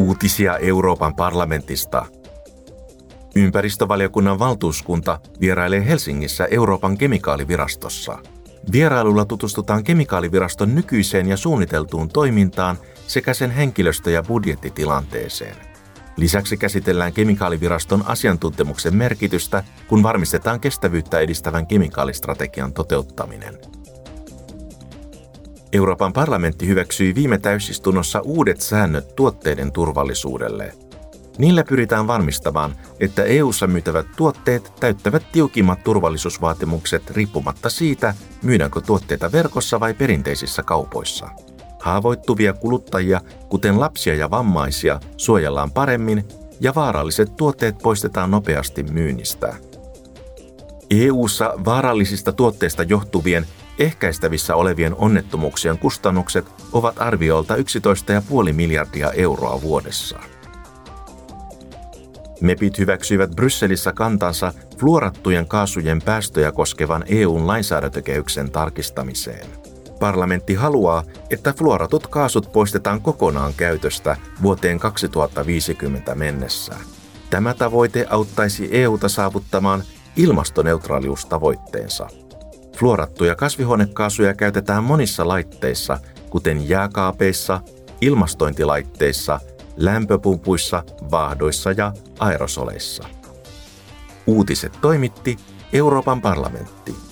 Uutisia Euroopan parlamentista. Ympäristövaliokunnan valtuuskunta vierailee Helsingissä Euroopan kemikaalivirastossa. Vierailulla tutustutaan kemikaaliviraston nykyiseen ja suunniteltuun toimintaan sekä sen henkilöstö- ja budjettitilanteeseen. Lisäksi käsitellään kemikaaliviraston asiantuntemuksen merkitystä, kun varmistetaan kestävyyttä edistävän kemikaalistrategian toteuttaminen. Euroopan parlamentti hyväksyi viime täysistunnossa uudet säännöt tuotteiden turvallisuudelle. Niillä pyritään varmistamaan, että EU:ssa myytävät tuotteet täyttävät tiukimmat turvallisuusvaatimukset riippumatta siitä, myydäänkö tuotteita verkossa vai perinteisissä kaupoissa. Haavoittuvia kuluttajia, kuten lapsia ja vammaisia, suojellaan paremmin ja vaaralliset tuotteet poistetaan nopeasti myynnistä. EU:ssa vaarallisista tuotteista johtuvien ehkäistävissä olevien onnettomuuksien kustannukset ovat arviolta 11,5 miljardia euroa vuodessa. MEPit hyväksyivät Brysselissä kantansa fluorattujen kaasujen päästöjä koskevan EUn lainsäädäntökehyksen tarkistamiseen. Parlamentti haluaa, että fluoratut kaasut poistetaan kokonaan käytöstä vuoteen 2050 mennessä. Tämä tavoite auttaisi EUta saavuttamaan ilmastoneutraaliustavoitteensa. Fluorattuja kasvihuonekaasuja käytetään monissa laitteissa, kuten jääkaapeissa, ilmastointilaitteissa, lämpöpumpuissa, vaahdoissa ja aerosoleissa. Uutiset toimitti Euroopan parlamentti.